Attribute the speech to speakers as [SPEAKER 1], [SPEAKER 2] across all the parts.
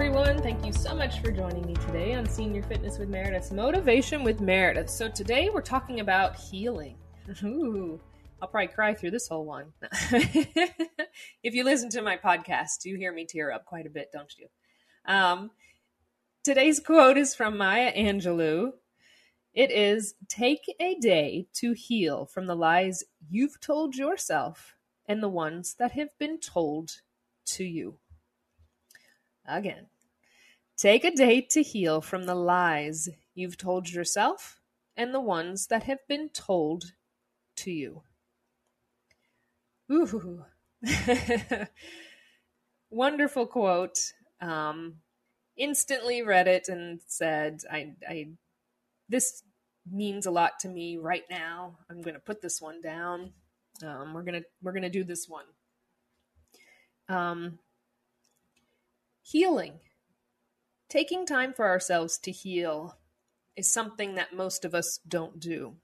[SPEAKER 1] everyone. Thank you so much for joining me today on Senior Fitness with Meredith's Motivation with Meredith. So, today we're talking about healing. Ooh, I'll probably cry through this whole one. if you listen to my podcast, you hear me tear up quite a bit, don't you? Um, today's quote is from Maya Angelou. It is Take a day to heal from the lies you've told yourself and the ones that have been told to you. Again, take a day to heal from the lies you've told yourself and the ones that have been told to you. Ooh. Wonderful quote. Um, instantly read it and said, I, I, this means a lot to me right now. I'm going to put this one down. Um, we're gonna we're gonna do this one. Um, healing, taking time for ourselves to heal, is something that most of us don't do.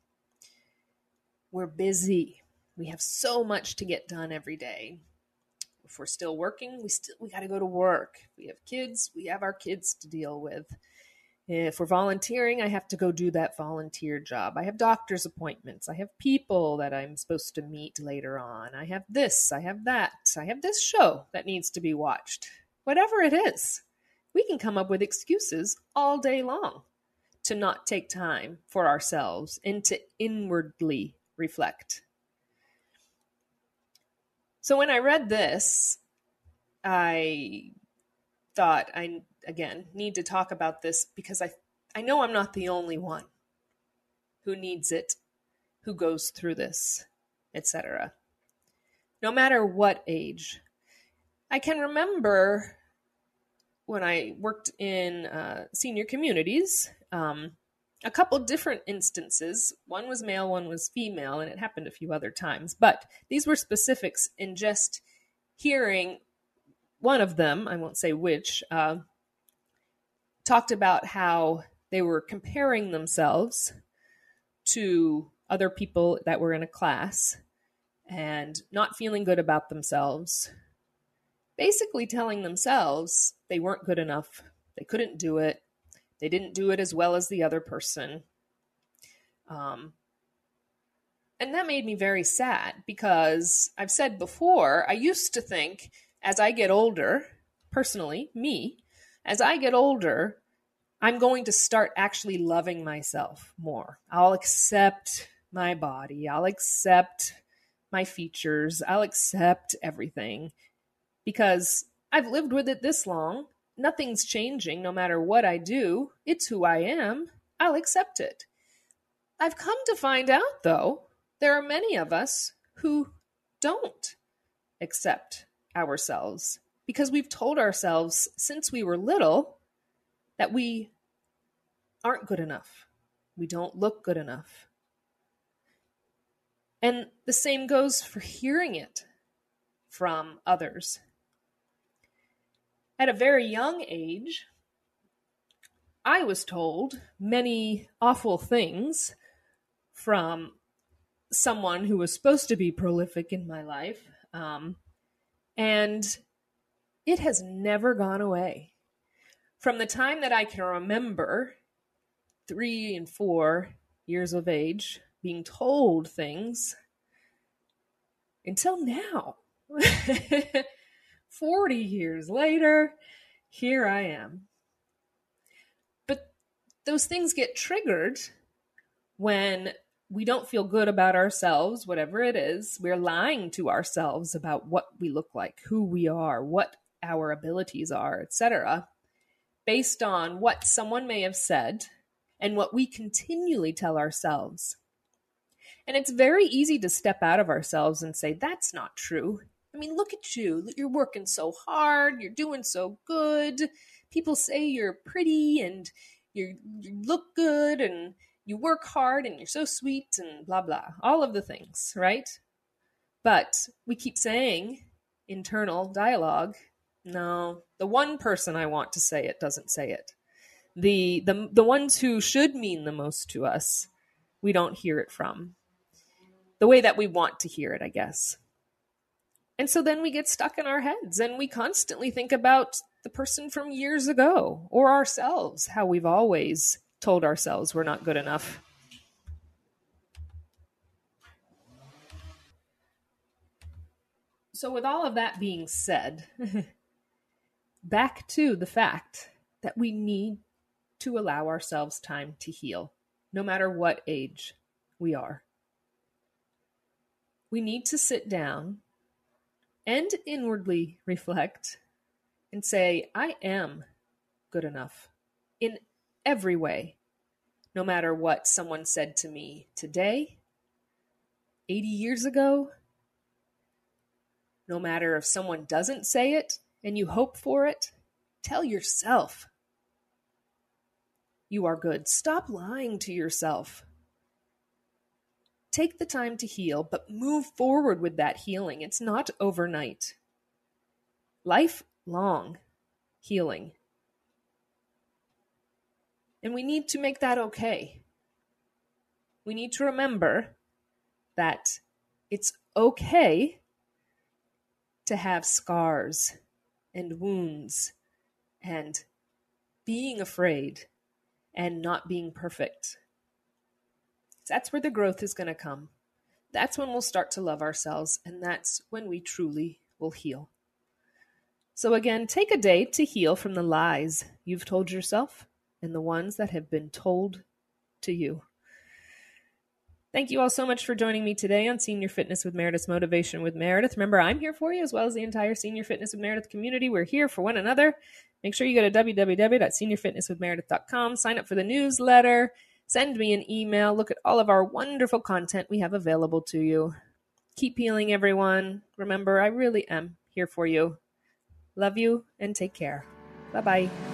[SPEAKER 1] We're busy. We have so much to get done every day. If we're still working, we still we got to go to work. We have kids, we have our kids to deal with. If we're volunteering, I have to go do that volunteer job. I have doctor's appointments. I have people that I'm supposed to meet later on. I have this, I have that. I have this show that needs to be watched. Whatever it is, we can come up with excuses all day long to not take time for ourselves and to inwardly reflect. So when I read this, I thought I again need to talk about this because I I know I'm not the only one who needs it, who goes through this, etc. No matter what age. I can remember when I worked in uh, senior communities, um, a couple different instances. One was male, one was female, and it happened a few other times. But these were specifics in just hearing one of them, I won't say which, uh, talked about how they were comparing themselves to other people that were in a class and not feeling good about themselves. Basically, telling themselves they weren't good enough, they couldn't do it, they didn't do it as well as the other person. Um, and that made me very sad because I've said before, I used to think as I get older, personally, me, as I get older, I'm going to start actually loving myself more. I'll accept my body, I'll accept my features, I'll accept everything because I've lived with it this long. Nothing's changing no matter what I do. It's who I am. I'll accept it. I've come to find out, though, there are many of us who don't accept ourselves because we've told ourselves since we were little that we aren't good enough. We don't look good enough. And the same goes for hearing it from others. At a very young age, I was told many awful things from someone who was supposed to be prolific in my life. Um, and it has never gone away. From the time that I can remember, three and four years of age, being told things, until now. 40 years later, here I am. But those things get triggered when we don't feel good about ourselves, whatever it is. We're lying to ourselves about what we look like, who we are, what our abilities are, etc., based on what someone may have said and what we continually tell ourselves. And it's very easy to step out of ourselves and say, that's not true. I mean, look at you. You're working so hard. You're doing so good. People say you're pretty and you look good and you work hard and you're so sweet and blah, blah. All of the things, right? But we keep saying internal dialogue. No, the one person I want to say it doesn't say it. The, the, the ones who should mean the most to us, we don't hear it from. The way that we want to hear it, I guess. And so then we get stuck in our heads and we constantly think about the person from years ago or ourselves, how we've always told ourselves we're not good enough. So, with all of that being said, back to the fact that we need to allow ourselves time to heal, no matter what age we are. We need to sit down and inwardly reflect and say, I am good enough in every way, no matter what someone said to me today, 80 years ago, no matter if someone doesn't say it and you hope for it, tell yourself you are good. Stop lying to yourself. Take the time to heal, but move forward with that healing. It's not overnight. Lifelong healing. And we need to make that okay. We need to remember that it's okay to have scars and wounds and being afraid and not being perfect. That's where the growth is going to come. That's when we'll start to love ourselves, and that's when we truly will heal. So, again, take a day to heal from the lies you've told yourself and the ones that have been told to you. Thank you all so much for joining me today on Senior Fitness with Meredith Motivation with Meredith. Remember, I'm here for you as well as the entire Senior Fitness with Meredith community. We're here for one another. Make sure you go to www.seniorfitnesswithmeredith.com, sign up for the newsletter, send me an email, look at all of our wonderful content we have available to you. Keep healing, everyone. Remember, I really am here for you. Love you and take care. Bye bye.